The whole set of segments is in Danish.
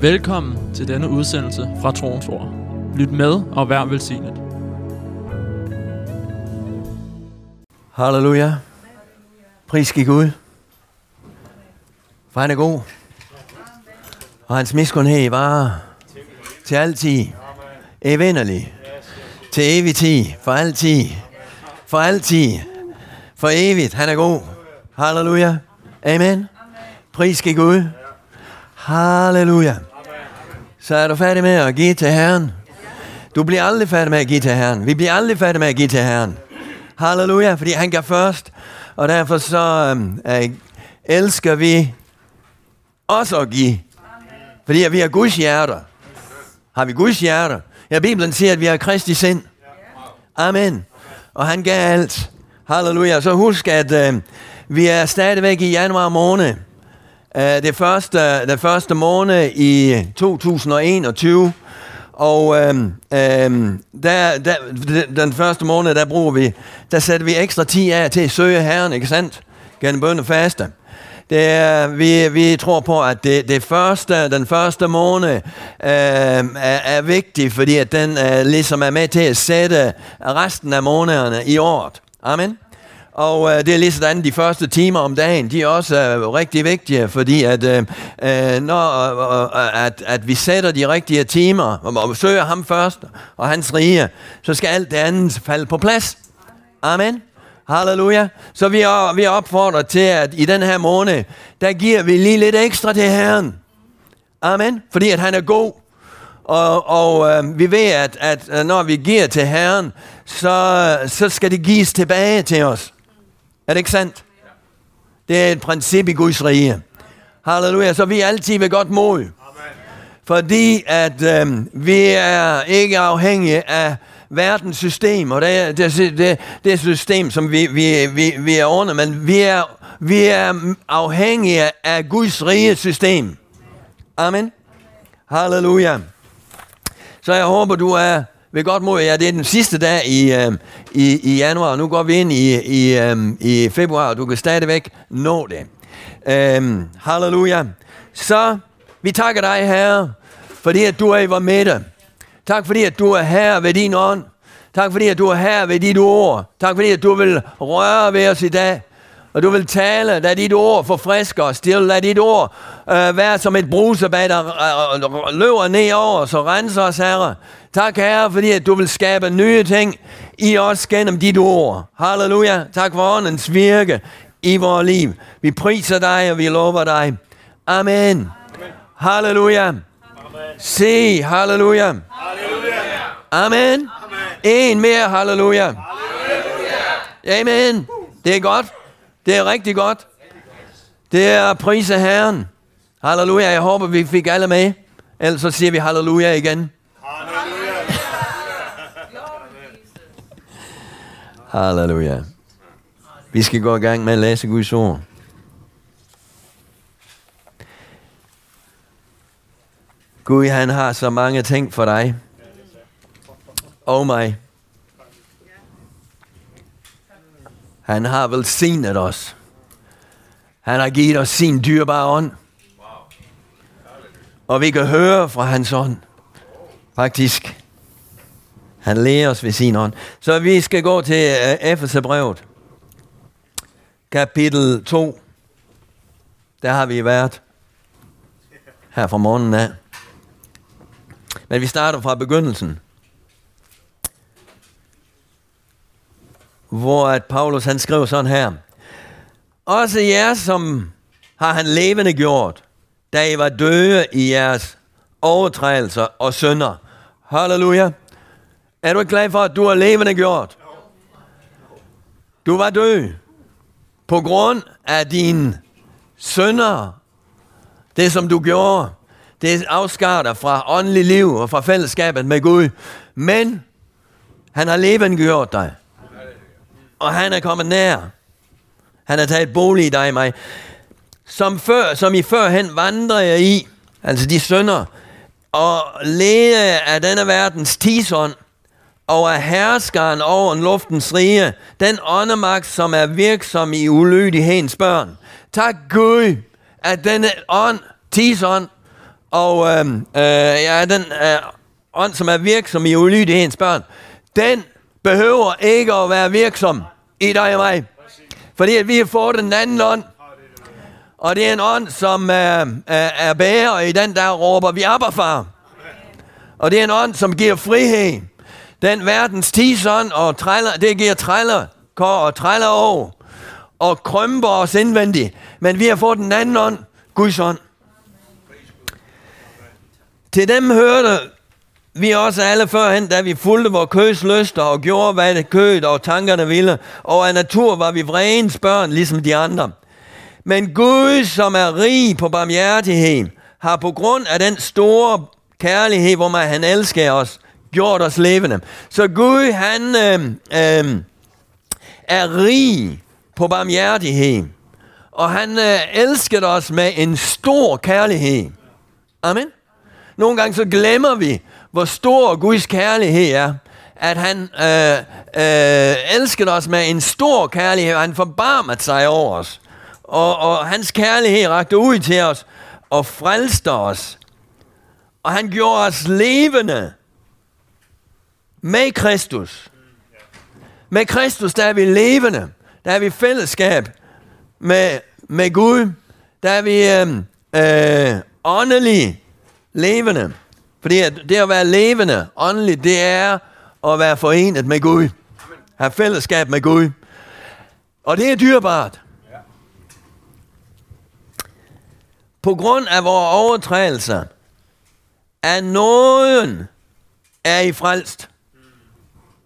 Velkommen til denne udsendelse fra Troens Ord. Lyt med og vær velsignet. Halleluja. Pris gik ud. For han er god. Og hans miskunnhed var til altid. Evinderlig. Til evig tid. For altid. For altid. For evigt. Han er god. Halleluja. Amen. Pris gik ud. Halleluja. Så er du færdig med at give til Herren. Du bliver aldrig færdig med at give til Herren. Vi bliver aldrig færdige med at give til Herren. Halleluja, fordi han gav først. Og derfor så øhm, øh, elsker vi også at give. Fordi vi har Guds hjerter. Har vi Guds hjerter? Ja, Bibelen siger, at vi har Kristi sind. Amen. Og han gav alt. Halleluja. Så husk, at øh, vi er stadigvæk i januar måned. Øh, det første, det første måned i 2021. Og øhm, øhm, der, der, den første måned, der bruger vi, der sætter vi ekstra 10 af til at søge Herren, ikke sandt? Gennem bøn og faste. Det er, vi, vi tror på, at det, det første, den første måned øh, er, er vigtig, fordi at den øh, ligesom er med til at sætte resten af månederne i året. Amen. Og øh, det er lige sådan, de første timer om dagen, de er også øh, rigtig vigtige, fordi at, øh, øh, når, øh, øh, øh, at, at vi sætter de rigtige timer, og, og søger ham først, og hans rige, så skal alt det andet falde på plads. Amen. Halleluja. Så vi er, vi er opfordret til, at i den her måned, der giver vi lige lidt ekstra til Herren. Amen. Fordi at han er god. Og, og øh, vi ved, at, at øh, når vi giver til Herren, så, så skal det gives tilbage til os. Er det ikke sandt? Det er et princip i Guds rige. Halleluja. Så vi er altid ved godt mod. Amen. Fordi at øh, vi er ikke afhængige af verdens system, og det er det, det, det system, som vi, vi, vi, vi er under, men vi er, vi er afhængige af Guds rige system. Amen. Halleluja. Så jeg håber, du er ved godt mod. jer. det er den sidste dag i, øh, i, i januar. Nu går vi ind i, i, øh, i februar, og du kan stadigvæk nå det. Øh, halleluja. Så vi takker dig, Herre, fordi at du er i vores midte. Tak fordi at du er her ved din ånd. Tak fordi at du er her ved dit ord. Tak fordi at du vil røre ved os i dag. Og du vil tale, lad dit ord forfriske os. Lad dit ord øh, være som et brusebad, der øh, løber ned over os og renser os, Herre. Tak, Herre, fordi at du vil skabe nye ting i os gennem dit ord. Halleluja. Tak for åndens virke i vores liv. Vi priser dig, og vi lover dig. Amen. Amen. Halleluja. Amen. Se, halleluja. halleluja. Amen. Amen. En mere, halleluja. halleluja. Amen. Det er godt. Det er rigtig godt. Det er at prise Herren. Halleluja. Jeg håber, vi fik alle med. Ellers så siger vi halleluja igen. Halleluja. Vi skal gå i gang med at læse Guds ord. Gud, han har så mange ting for dig. Og mig. Han har velsignet os. Han har givet os sin dyrbare ånd. Og vi kan høre fra hans ånd. Faktisk. Han lærer os ved sin ånd. Så vi skal gå til øh, Efeserbrevet. Kapitel 2. Der har vi været. Her fra morgenen af. Men vi starter fra begyndelsen. Hvor at Paulus han skrev sådan her. Også jer, som har han levende gjort, da I var døde i jeres overtrædelser og synder. Halleluja. Er du ikke glad for, at du er levende gjort? Du var død på grund af dine sønder. Det, som du gjorde. Det afskar dig fra åndelig liv og fra fællesskabet med Gud. Men han har levende gjort dig. Og han er kommet nær. Han har taget bolig i dig mig. Som, før, som I førhen vandrer jeg i, altså de sønder, og lede af denne verdens tisånd, og er herskeren over luftens rige, den åndemagt, som er virksom i ulydighedens børn. Tak Gud, at denne ånd, tidsånd, Og øh, øh, ja, den øh, ånd, som er virksom i ulydighedens børn, den behøver ikke at være virksom i dig og mig. Fordi at vi har fået den anden ånd. Og det er en ånd, som øh, er, er bærer i den, der råber vi Abba, far. Og det er en ånd, som giver frihed. Den verdens tison og træller, det giver træller, kår og træller over og krømper os indvendigt. Men vi har fået den anden ånd, Guds ånd. Til dem hørte vi også alle førhen, da vi fulgte vores køds lyster og gjorde, hvad det kød og tankerne ville. Og af natur var vi vredens børn, ligesom de andre. Men Gud, som er rig på barmhjertighed, har på grund af den store kærlighed, hvor man han elsker os, gjort os levende. Så Gud, han øh, øh, er rig på barmhjertighed. Og han øh, elskede os med en stor kærlighed. Amen. Nogle gange så glemmer vi, hvor stor Guds kærlighed er. At han øh, øh, elskede os med en stor kærlighed, og han forbarmede sig over os. Og, og hans kærlighed rakte ud til os og frelste os. Og han gjorde os levende med Kristus. Med Kristus, der er vi levende. Der er vi fællesskab med, med Gud. Der er vi øhm, øh, øh, åndelige levende. Fordi det at være levende, åndeligt, det er at være forenet med Gud. Have fællesskab med Gud. Og det er dyrbart. På grund af vores overtrædelser er nåden er I frelst.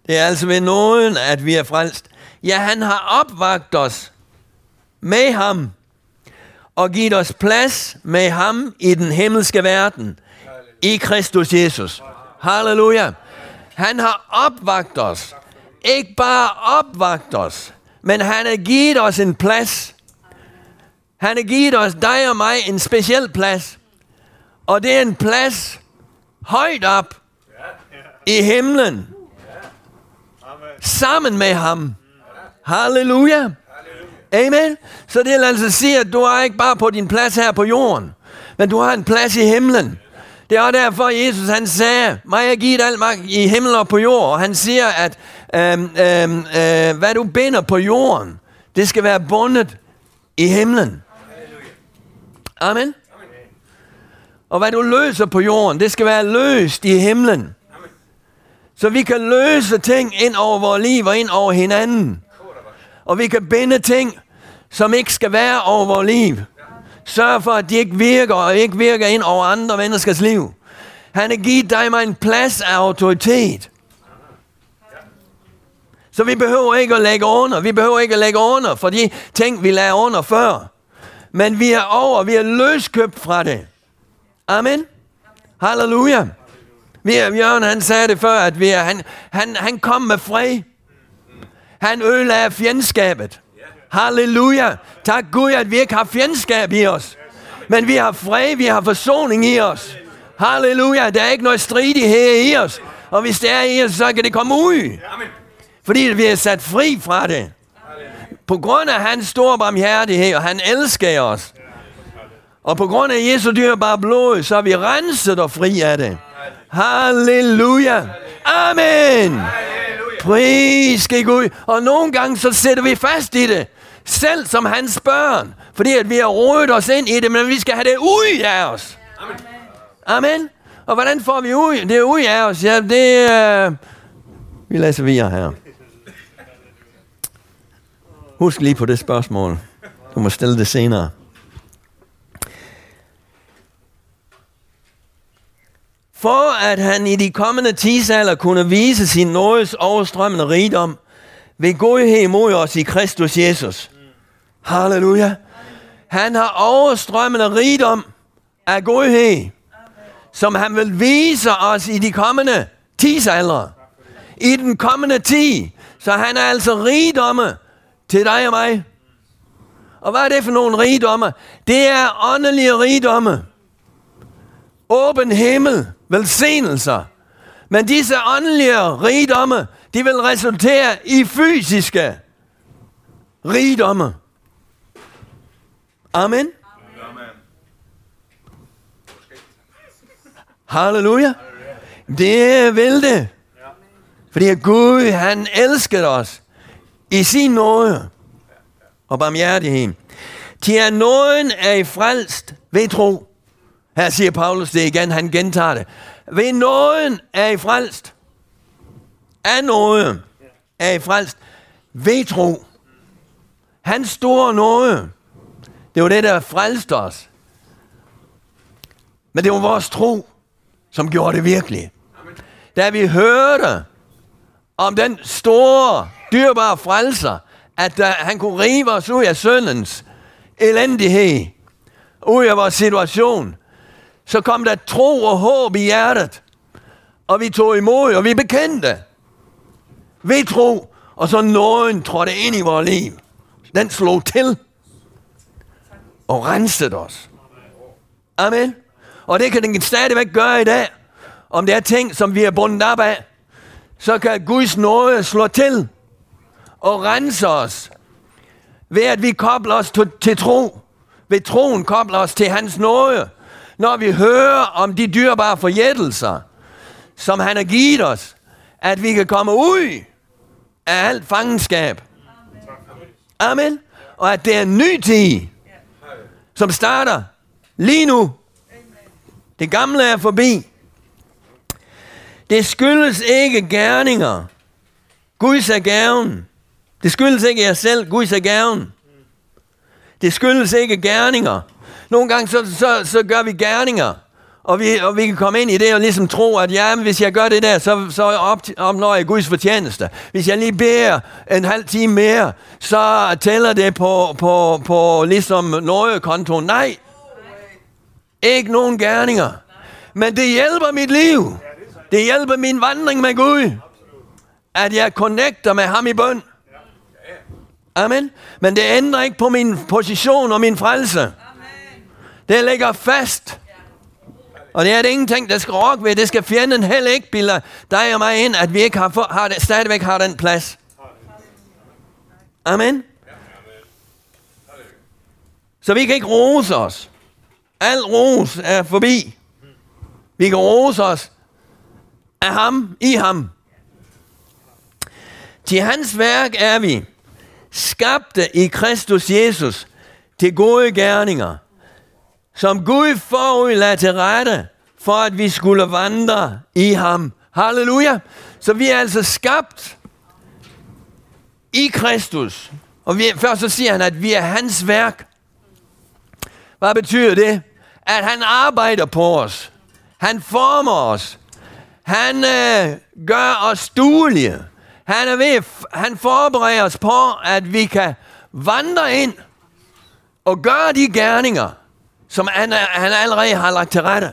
Det er altså ved nåden, at vi er frelst. Ja, han har opvagt os med ham og givet os plads med ham i den himmelske verden i Kristus Jesus. Halleluja. Han har opvagt os. Ikke bare opvagt os, men han har givet os en plads. Han har givet os, dig og mig, en speciel plads. Og det er en plads højt op i himlen. Sammen med ham. Halleluja. Amen. Så det vil altså sige, at du er ikke bare på din plads her på jorden, men du har en plads i himlen. Det er derfor, Jesus han sagde, mig er givet alt magt i himmel og på jord. Og han siger, at øhm, øhm, øh, hvad du binder på jorden, det skal være bundet i himlen. Amen. Og hvad du løser på jorden, det skal være løst i himlen. Så vi kan løse ting ind over vores liv og ind over hinanden. Og vi kan binde ting, som ikke skal være over vores liv. Sørg for, at de ikke virker og ikke virker ind over andre menneskers liv. Han har givet dig mig en plads af autoritet. Så vi behøver ikke at lægge under. Vi behøver ikke at lægge under for de ting, vi lagde under før. Men vi er over. Vi er løskøbt fra det. Amen. Halleluja. Jørgen han sagde det før, at vi er, han, han, han kom med fred. Han ødelagde fjendskabet. Halleluja. Tak Gud, at vi ikke har fjendskab i os. Men vi har fred, vi har forsoning i os. Halleluja. Der er ikke noget stridighed i os. Og hvis det er i os, så kan det komme ud. Fordi vi er sat fri fra det. På grund af hans store barmhjertighed, og han elsker os. Og på grund af Jesu dyrbare blod, så er vi renset og fri af det. Halleluja. Amen. Pris skal Gud. Og nogle gange så sætter vi fast i det. Selv som hans børn. Fordi at vi har rodet os ind i det, men vi skal have det ud af os. Amen. Og hvordan får vi ud? det ud af os? Ja, det er... Uh... Vi læser videre her. Husk lige på det spørgsmål. Du må stille det senere. For at han i de kommende tidsalder kunne vise sin nådes overstrømmende rigdom ved godhed imod os i Kristus Jesus. Halleluja. Han har overstrømmende rigdom af godhed, som han vil vise os i de kommende tidsalder. I den kommende tid. Så han er altså rigdomme til dig og mig. Og hvad er det for nogle rigdomme? Det er åndelige rigdomme. Åben himmel velsignelser. Men disse åndelige rigdomme, de vil resultere i fysiske rigdomme. Amen. Halleluja. Det vil det. Fordi Gud, han elskede os i sin nåde og barmhjertighed. Til at nåden er i frelst ved tro. Her siger Paulus det igen, han gentager det. Ved nåden er i frelst. Af nåde er i frelst. Ved tro. Hans store nåde. Det var det, der frelste os. Men det var vores tro, som gjorde det virkelig. Da vi hørte om den store, dyrbare frelser, at uh, han kunne rive os ud af syndens elendighed, ud af vores situation, så kom der tro og håb i hjertet. Og vi tog imod, og vi bekendte. Vi tro, og så nåden trådte ind i vores liv. Den slog til og rensede os. Amen. Og det kan den stadigvæk gøre i dag. Om det er ting, som vi er bundet op af, så kan Guds nåde slå til og rense os ved at vi kobler os til tro. Ved troen kobler os til hans nåde. Når vi hører om de dyrbare forjættelser, som han har givet os, at vi kan komme ud af alt fangenskab. Amen. Og at det er en ny tid, som starter lige nu. Det gamle er forbi. Det skyldes ikke gerninger. Guds er gaven. Det skyldes ikke jer selv. Guds er gaven. Det skyldes ikke gerninger. Nogle gange så, så, så gør vi gerninger. Og vi, og vi kan komme ind i det og ligesom tro, at ja, hvis jeg gør det der, så, så op, opnår jeg Guds fortjeneste. Hvis jeg lige beder en halv time mere, så tæller det på, på, på ligesom konto. Nej, ikke nogen gerninger. Men det hjælper mit liv. Det hjælper min vandring med Gud. At jeg connecter med ham i bøn. Amen. Men det ændrer ikke på min position og min frelse. Det ligger fast. Og det er det ingenting, der skal rokke ved. Det skal fjenden heller ikke bilde dig og mig ind, at vi ikke har, for, har det, stadigvæk har den plads. Amen. Så vi kan ikke rose os. Al ros er forbi. Vi kan rose os af ham, i ham. Til hans værk er vi skabte i Kristus Jesus til gode gerninger, som Gud forud lagde til rette, for at vi skulle vandre i ham. Halleluja! Så vi er altså skabt i Kristus. Og vi, først så siger han, at vi er hans værk. Hvad betyder det? At han arbejder på os. Han former os. Han øh, gør os duelige. Han er ved, han forbereder os på, at vi kan vandre ind og gøre de gerninger, som han, han allerede har lagt til rette.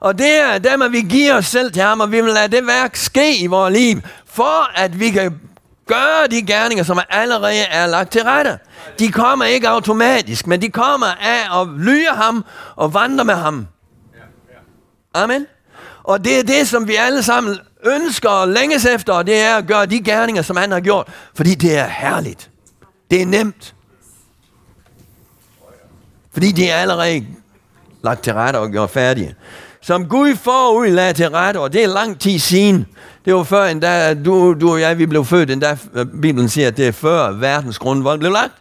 Og det er dem, at vi giver os selv til ham, og vi vil lade det værk ske i vores liv, for at vi kan gøre de gerninger, som allerede er lagt til rette. De kommer ikke automatisk, men de kommer af at lyre ham og vandre med ham. Amen. Og det er det, som vi alle sammen ønsker og længes efter, og det er at gøre de gerninger, som han har gjort, fordi det er herligt. Det er nemt. Fordi det er allerede lagt til rette og gjort færdige. Som Gud forud lagde til rette, og det er lang tid siden. Det var før endda, du, du og jeg, vi blev født, endda øh, Bibelen siger, at det er før verdens grundvold blev lagt.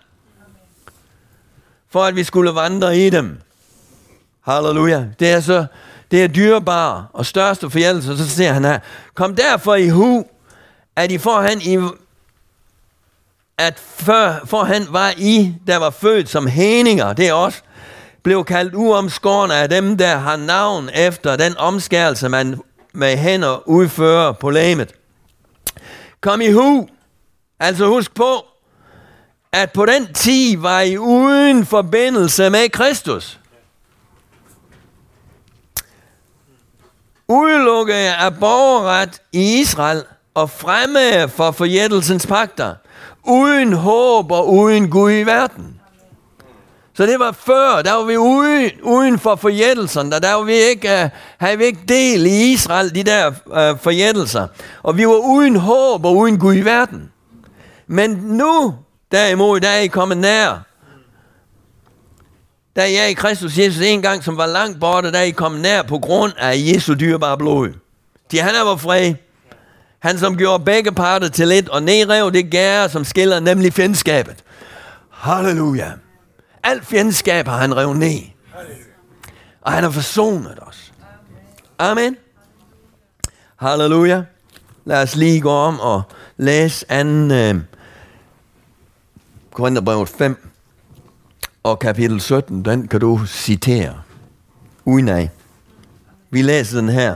For at vi skulle vandre i dem. Halleluja. Det er så det er dyrebare og største forjældelse, Så siger han her, kom derfor i hu, at I får han i at før, for han var I, der var født som heninger, det er os, blev kaldt uomskårne af dem, der har navn efter den omskærelse, man med hænder udfører på læmet. Kom i hu, altså husk på, at på den tid var I uden forbindelse med Kristus. udelukket af borgerret i Israel og fremme for forjættelsens pagter, uden håb og uden Gud i verden. Så det var før, der var vi uden, uden for forjættelsen, der, der var vi ikke, uh, havde vi ikke del i Israel, de der uh, forjættelser. Og vi var uden håb og uden Gud i verden. Men nu, derimod, der er I kommet nær. der er jeg i Kristus Jesus en gang, som var langt borte, da I kommet nær på grund af Jesu dyrbare blod. De han er var fred. Han som gjorde begge parter til et, og nedrev det gære, som skiller, nemlig fjendskabet. Halleluja. Alt fjendskab har han revet ned. Og han har forsonet os. Amen. Halleluja. Lad os lige gå om og læse anden øh, Korintherbrevet 5 og kapitel 17, den kan du citere. Uden af. Vi læser den her.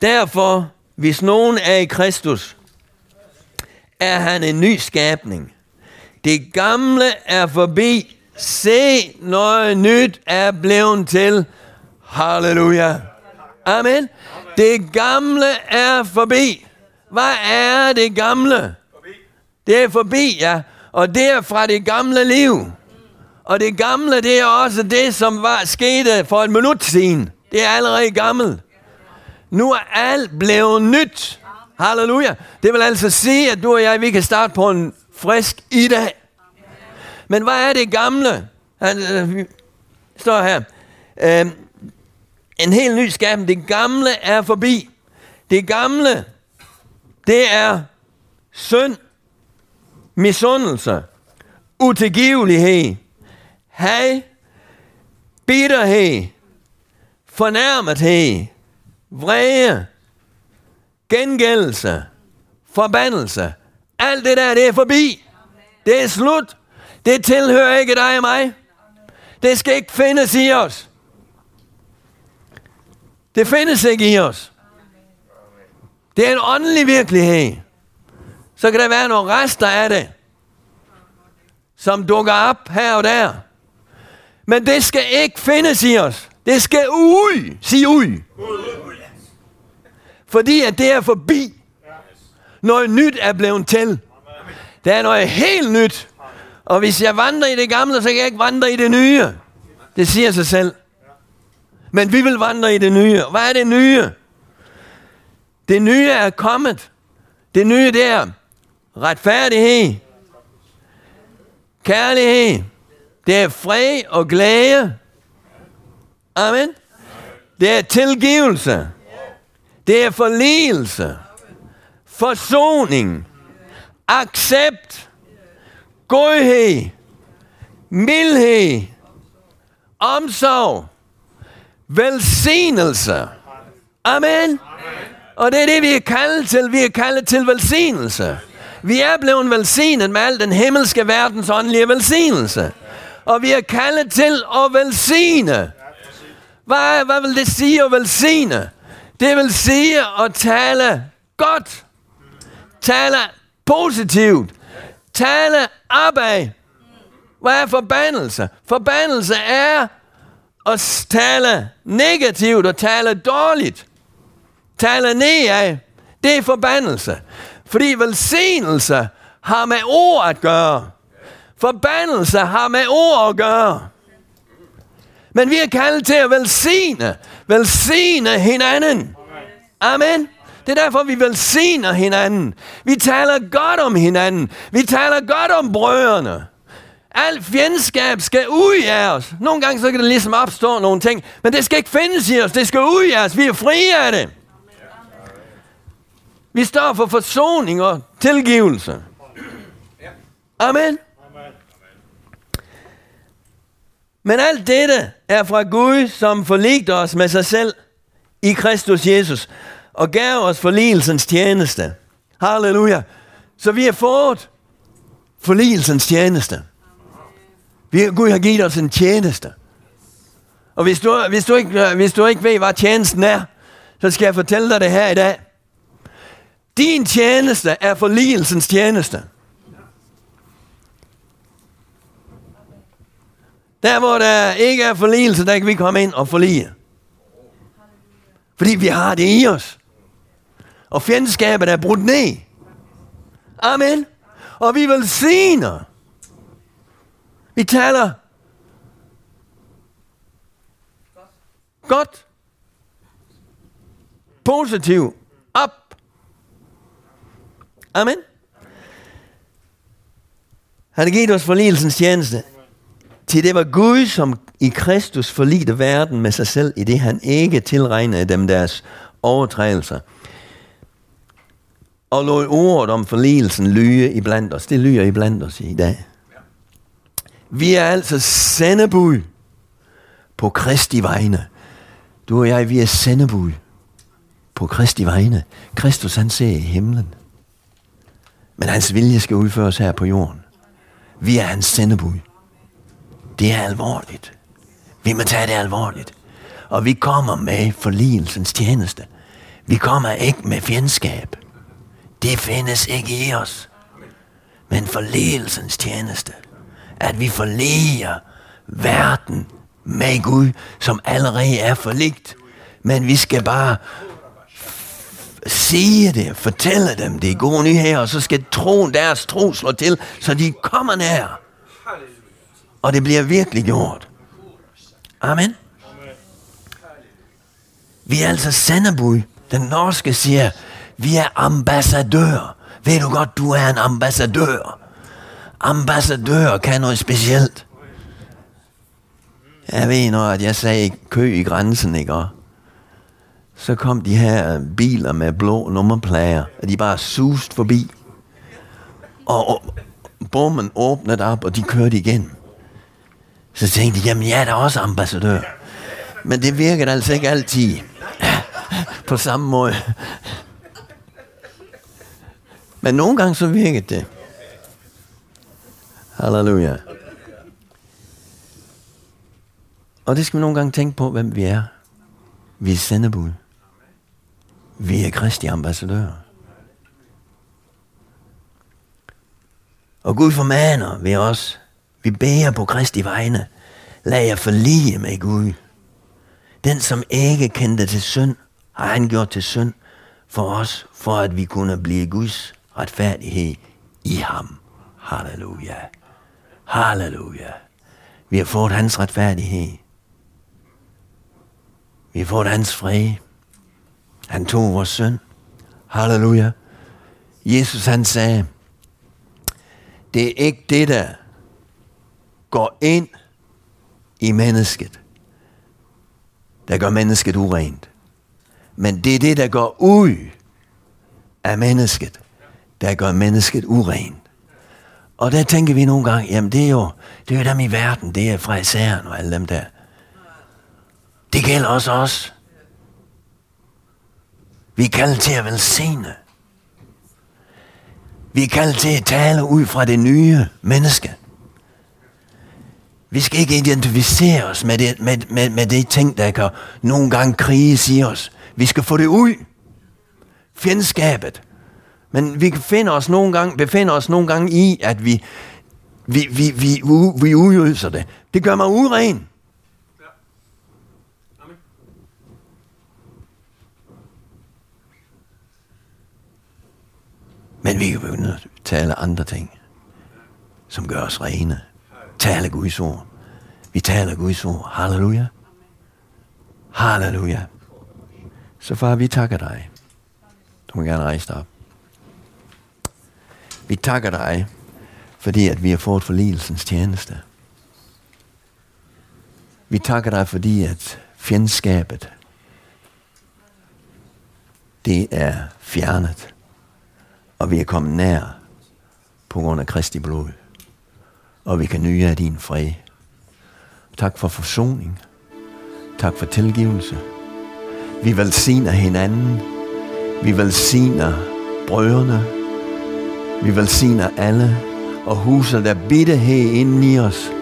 Derfor, hvis nogen er i Kristus, er han en ny skabning. Det gamle er forbi. Se, noget nyt er blevet til. Halleluja. Amen. Det gamle er forbi. Hvad er det gamle? Det er forbi, ja. Og det er fra det gamle liv. Og det gamle, det er også det, som var skete for et minut siden. Det er allerede gammelt. Nu er alt blevet nyt. Halleluja. Det vil altså sige, at du og jeg, vi kan starte på en frisk i dag. Men hvad er det gamle? Han øh, står her. Øh, en helt ny skabning. Det gamle er forbi. Det gamle, det er synd, misundelse, utilgivelighed, had, bitterhed, fornærmethed, vrede, gengældelse, forbandelse. Alt det der, det er forbi. Det er slut. Det tilhører ikke dig og mig. Det skal ikke findes i os. Det findes ikke i os. Det er en åndelig virkelighed. Så kan der være nogle rester af det, som dukker op her og der. Men det skal ikke findes i os. Det skal ud. Sig ud. Fordi at det er forbi. Noget nyt er blevet til. Der er noget helt nyt. Og hvis jeg vandrer i det gamle, så kan jeg ikke vandre i det nye. Det siger sig selv. Men vi vil vandre i det nye. Hvad er det nye? Det nye er kommet. Det nye det er retfærdighed, kærlighed, det er fred og glæde. Amen. Det er tilgivelse. Det er forligelse. Forsoning. Accept. Godhed. Mildhed. Omsorg. Velsignelse. Amen. Og det er det, vi er kaldet til. Vi er kaldet til velsignelse. Vi er blevet velsignet med al den himmelske verdens åndelige velsignelse. Og vi er kaldet til at velsigne. Hvad, hvad vil det sige at velsigne? Det vil sige at tale godt. Tale positivt. Tale opad. Hvad er forbandelse? Forbandelse er at tale negativt og tale dårligt. Tale nedad. Det er forbandelse. Fordi velsignelse har med ord at gøre. Forbandelse har med ord at gøre. Men vi er kaldet til at velsigne. Velsigne hinanden. Amen. Det er derfor, vi velsigner hinanden. Vi taler godt om hinanden. Vi taler godt om brødrene. Alt fjendskab skal ud af os. Nogle gange så kan det ligesom opstå nogle ting, men det skal ikke findes i os. Det skal ud af os. Vi er frie af det. Vi står for forsoning og tilgivelse. Amen. Men alt dette er fra Gud, som forligte os med sig selv i Kristus Jesus og gav os forligelsens tjeneste. Halleluja. Så vi har fået forligelsens tjeneste. Vi, Gud har givet os en tjeneste. Og hvis du, hvis, du ikke, hvis du ikke ved, hvad tjenesten er, så skal jeg fortælle dig det her i dag. Din tjeneste er forligelsens tjeneste. Der hvor der ikke er forligelse, der kan vi komme ind og forlige. Fordi vi har det i os. Og fjendskabet er brudt ned. Amen. Og vi vil sige Vi taler godt. Positivt. Op. Amen. Han har givet os forligelsens tjeneste til det var Gud, som i Kristus forlidte verden med sig selv, i det han ikke tilregnede dem deres overtrædelser. Og lå ordet om forligelsen lyge i blandt os. Det lyger i blandt os i dag. Vi er altså sendebud på Kristi vegne. Du og jeg, vi er sendebud på Kristi vegne. Kristus han ser i himlen. Men hans vilje skal udføres her på jorden. Vi er hans sendebud. Det er alvorligt. Vi må tage det alvorligt. Og vi kommer med forligelsens tjeneste. Vi kommer ikke med fjendskab. Det findes ikke i os. Men forligelsens tjeneste. At vi forliger verden med Gud, som allerede er forligt. Men vi skal bare sige det, fortælle dem det er gode nyheder, og så skal troen, deres tro slå til, så de kommer nær. Og det bliver virkelig gjort. Amen. Vi er altså sendebud. Den norske siger, vi er ambassadør. Ved du godt, du er en ambassadør. Ambassadør kan noget specielt. Jeg ved når at jeg sagde kø i grænsen, ikke? så kom de her biler med blå nummerplader, og de bare sust forbi. Og, og bommen åbnede op, og de kørte igen. Så tænkte jeg, jamen jeg er da også ambassadør. Men det virker altså ikke altid på samme måde. Men nogle gange så virkede det. Halleluja. Og det skal vi nogle gange tænke på, hvem vi er. Vi er sendebud. Vi er Kristi ambassadører. Og Gud formaner ved os. Vi bærer på Kristi vegne. Lad jer forlige med Gud. Den, som ikke kendte til synd, har han gjort til synd for os, for at vi kunne blive Guds retfærdighed i ham. Halleluja. Halleluja. Vi har fået hans retfærdighed. Vi har fået hans fred. Han tog vores søn. Halleluja. Jesus han sagde, det er ikke det, der går ind i mennesket, der gør mennesket urent. Men det er det, der går ud af mennesket, der gør mennesket urent. Og der tænker vi nogle gange, jamen det er jo, det er jo dem i verden, det er fra isæren og alle dem der. Det gælder også os. Vi er kaldet til at velsigne. Vi er kaldet til at tale ud fra det nye menneske. Vi skal ikke identificere os med det, med, med, med det ting, der kan nogle gange kriges i os. Vi skal få det ud. Fjendskabet. Men vi finder os nogle gange, befinder os nogle gange i, at vi, vi, vi, vi, vi udøser det. Det gør mig uren. Men vi kan begynde at tale andre ting, som gør os rene taler Guds ord. Vi taler Guds ord. Halleluja. Halleluja. Så far, vi takker dig. Du må gerne rejse dig op. Vi takker dig, fordi at vi har fået forligelsens tjeneste. Vi takker dig, fordi at fjendskabet, det er fjernet og vi er kommet nær på grund af Kristi blod. Og vi kan nyde af din fred. Tak for forsoning. Tak for tilgivelse. Vi velsigner hinanden. Vi velsigner brødrene. Vi velsigner alle. Og huser der bitterhed inde i os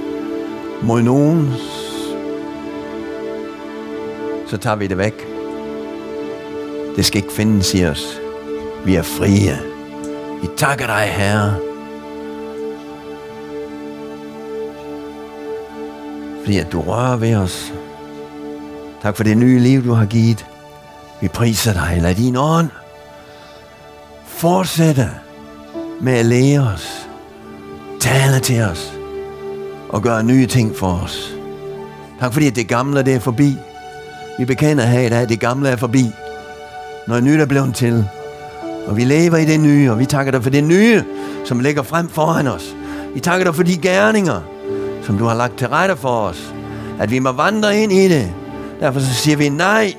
mod nogen, så tager vi det væk. Det skal ikke findes i os. Vi er frie. Vi takker dig, Herre. Fordi at du rører ved os. Tak for det nye liv, du har givet. Vi priser dig. Lad din ånd fortsætte med at lære os, tale til os og gøre nye ting for os. Tak fordi at det gamle det er forbi. Vi bekender her i dag, at det gamle er forbi. Når nyt er blevet til, og vi lever i det nye, og vi takker dig for det nye, som ligger frem foran os. Vi takker dig for de gerninger, som du har lagt til rette for os. At vi må vandre ind i det. Derfor så siger vi nej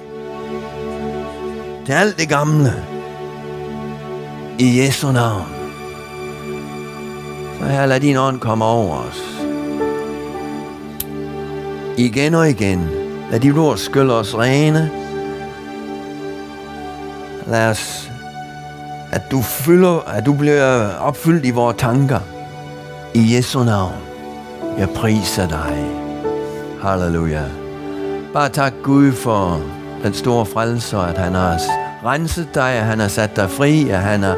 til alt det gamle. I Jesu navn. Så her lad din ånd komme over os. Igen og igen. Lad dit ord skylle os rene. Lad os, at du, fylder, at du bliver opfyldt i vores tanker. I Jesu navn. Jeg priser dig. Halleluja. Bare tak Gud for den store frelser, at han har renset dig, at han har sat dig fri, at han har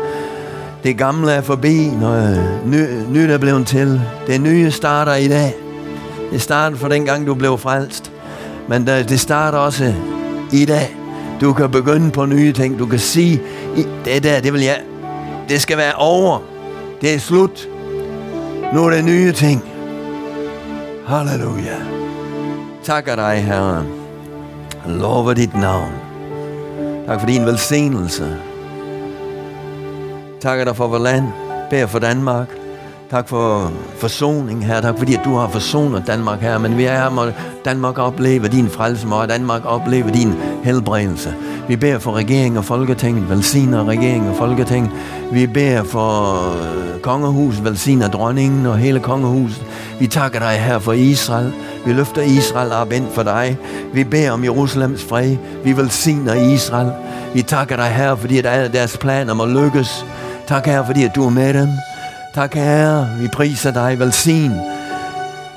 det gamle er forbi, når ny, nyt er blevet til. Det nye starter i dag. Det starter for den gang, du blev frelst. Men det starter også i dag. Du kan begynde på nye ting. Du kan sige, det der, det vil jeg, det skal være over. Det er slut. Nu er det nye ting. Halleluja. Takker dig, Herre. Lover dit navn. Tak for din velsignelse. Takker dig for vores land. Bær for Danmark. Tak for forsoning her. Tak fordi, at du har forsonet Danmark her. Men vi er her, må Danmark opleve din frelse. Må Danmark opleve din helbredelse. Vi beder for regering og folketing. Velsigner regering og folketing. Vi beder for kongehuset, kongehus. Velsigner dronningen og hele kongehuset. Vi takker dig her for Israel. Vi løfter Israel op ind for dig. Vi beder om Jerusalems fred. Vi velsigner Israel. Vi takker dig her, fordi at alle deres planer må lykkes. Tak her, fordi at du er med dem. Tak herre, vi priser dig, velsign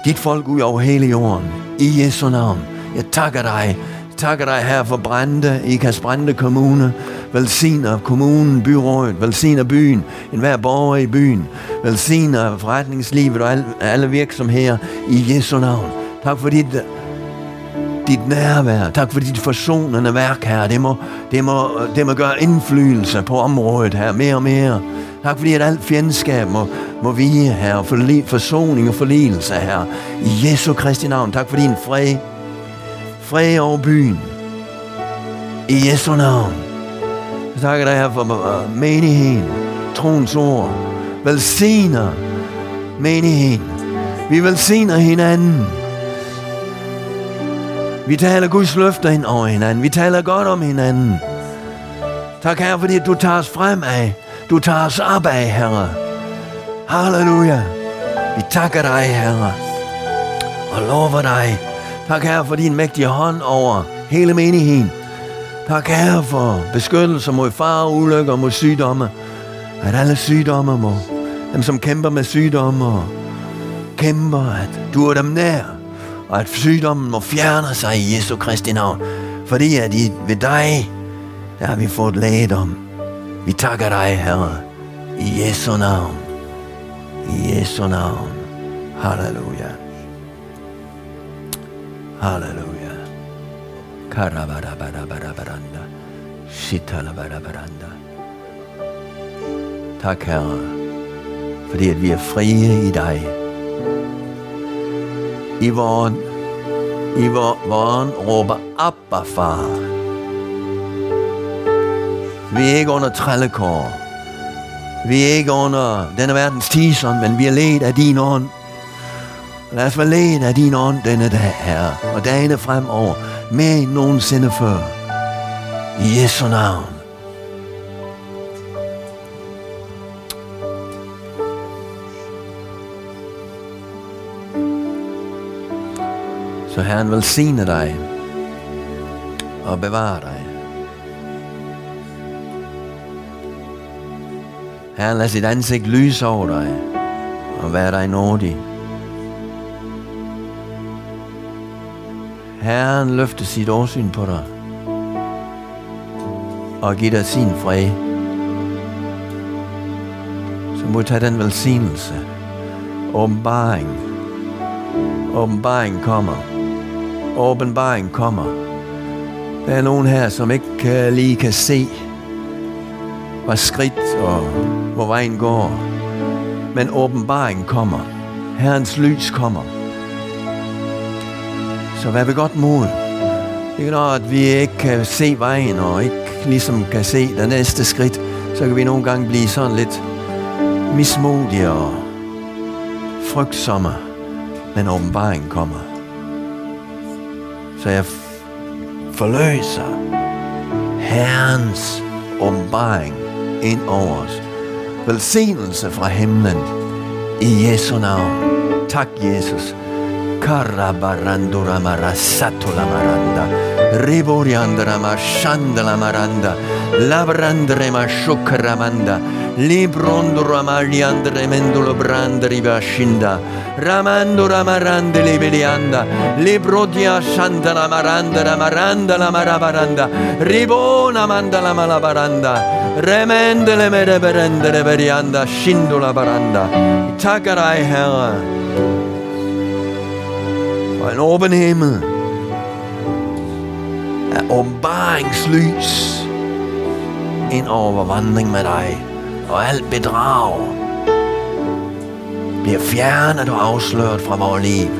dit folk ud over hele jorden. I Jesu navn. Jeg takker dig. Takker dig her for Brande, i Kasbrande Kommune. Velsigner kommunen, byrådet, velsigner byen, enhver borger i byen. Velsigner forretningslivet og alle virksomheder i Jesu navn. Tak for dit, dit nærvær. Tak for dit forsonende værk her. Det må, det må, det må gøre indflydelse på området her mere og mere. Tak fordi at alt fjendskab må, må vige her, og forli, forsoning og forligelse her. I Jesu Kristi navn. Tak for din fred. Fred over byen. I Jesu navn. Jeg takker dig her for uh, menigheden. Troens ord. Velsigner menigheden. Vi velsigner hinanden. Vi taler Guds løfter ind over hinanden. Vi taler godt om hinanden. Tak her, fordi du tager os fremad. Du tager os op af, Herre. Halleluja. Vi takker dig, Herre. Og lover dig. Tak, Herre, for din mægtige hånd over hele menigheden. Tak, Herre, for beskyttelse mod far, ulykker og mod sygdomme. At alle sygdomme må, dem som kæmper med sygdomme og kæmper, at du er dem nær. Og at sygdommen må fjerne sig i Jesu Kristi navn. Fordi at i, ved dig, der har vi fået lægedom. Vi takker dig, Herre, i Jesu navn. I Jesu navn. Halleluja. Halleluja. Karabarabarabarabaranda. Shitalabarabaranda. Tak, Herre, fordi at vi er frie i dig. I vor, i vor, vor råber Abba, far. Vi er ikke under trællekår. Vi er ikke under denne verdens tison, men vi er ledt af din ånd. Lad os være ledt af din ånd denne dag, Herre, og dagene fremover, mere end nogensinde før. I Jesu navn. Så Herren velsigne dig og bevare dig. Herren, lad sit ansigt lyse over dig og vær dig nådig. Herren løfte sit åsyn på dig og give dig sin fred. Så må tage den velsignelse. Åbenbaring. Åbenbaring kommer. Åbenbaring kommer. Der er nogen her, som ikke øh, lige kan se, hvad skridt og hvor vejen går. Men åbenbaringen kommer. Herrens lys kommer. Så vær ved godt mod. Ikke når, at vi ikke kan se vejen, og ikke ligesom kan se det næste skridt, så kan vi nogle gange blive sådan lidt mismodige og frygtsomme. Men åbenbaringen kommer. Så jeg forløser Herrens åbenbaring ind over os. Velsignelse fra himlen i Jesu navn. Tak, Jesus. Karabarandura marasatula maranda. Riboriandra mashandala maranda. Labrandre mashukramanda. Librondura mariandre mendulo brandri bashinda. Ramando ramarande libelianda. Librodia shandala maranda ramaranda la marabaranda. Ribona mandala malabaranda. Remendele mereberendere berianda. Shindula baranda. Takker dig, Herre, for en åben himmel af åbenbaringslys ind over vandring med dig, og alt bedrag bliver fjernet og afsløret fra vores liv.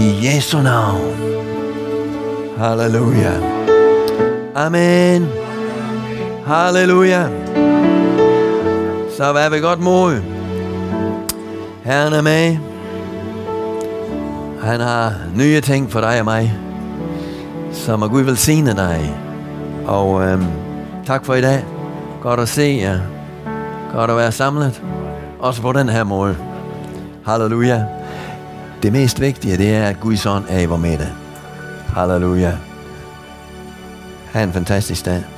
I Jesu navn. Halleluja. Amen. Halleluja. Så vær ved godt mod. Herren er med. Han har nye ting for dig og mig. Så må Gud velsigne dig. Og øhm, tak for i dag. Godt at se jer. Godt at være samlet. Også på den her måde. Halleluja. Det mest vigtige, det er, at Guds ånd er i vores midte. Halleluja. Ha' en fantastisk dag.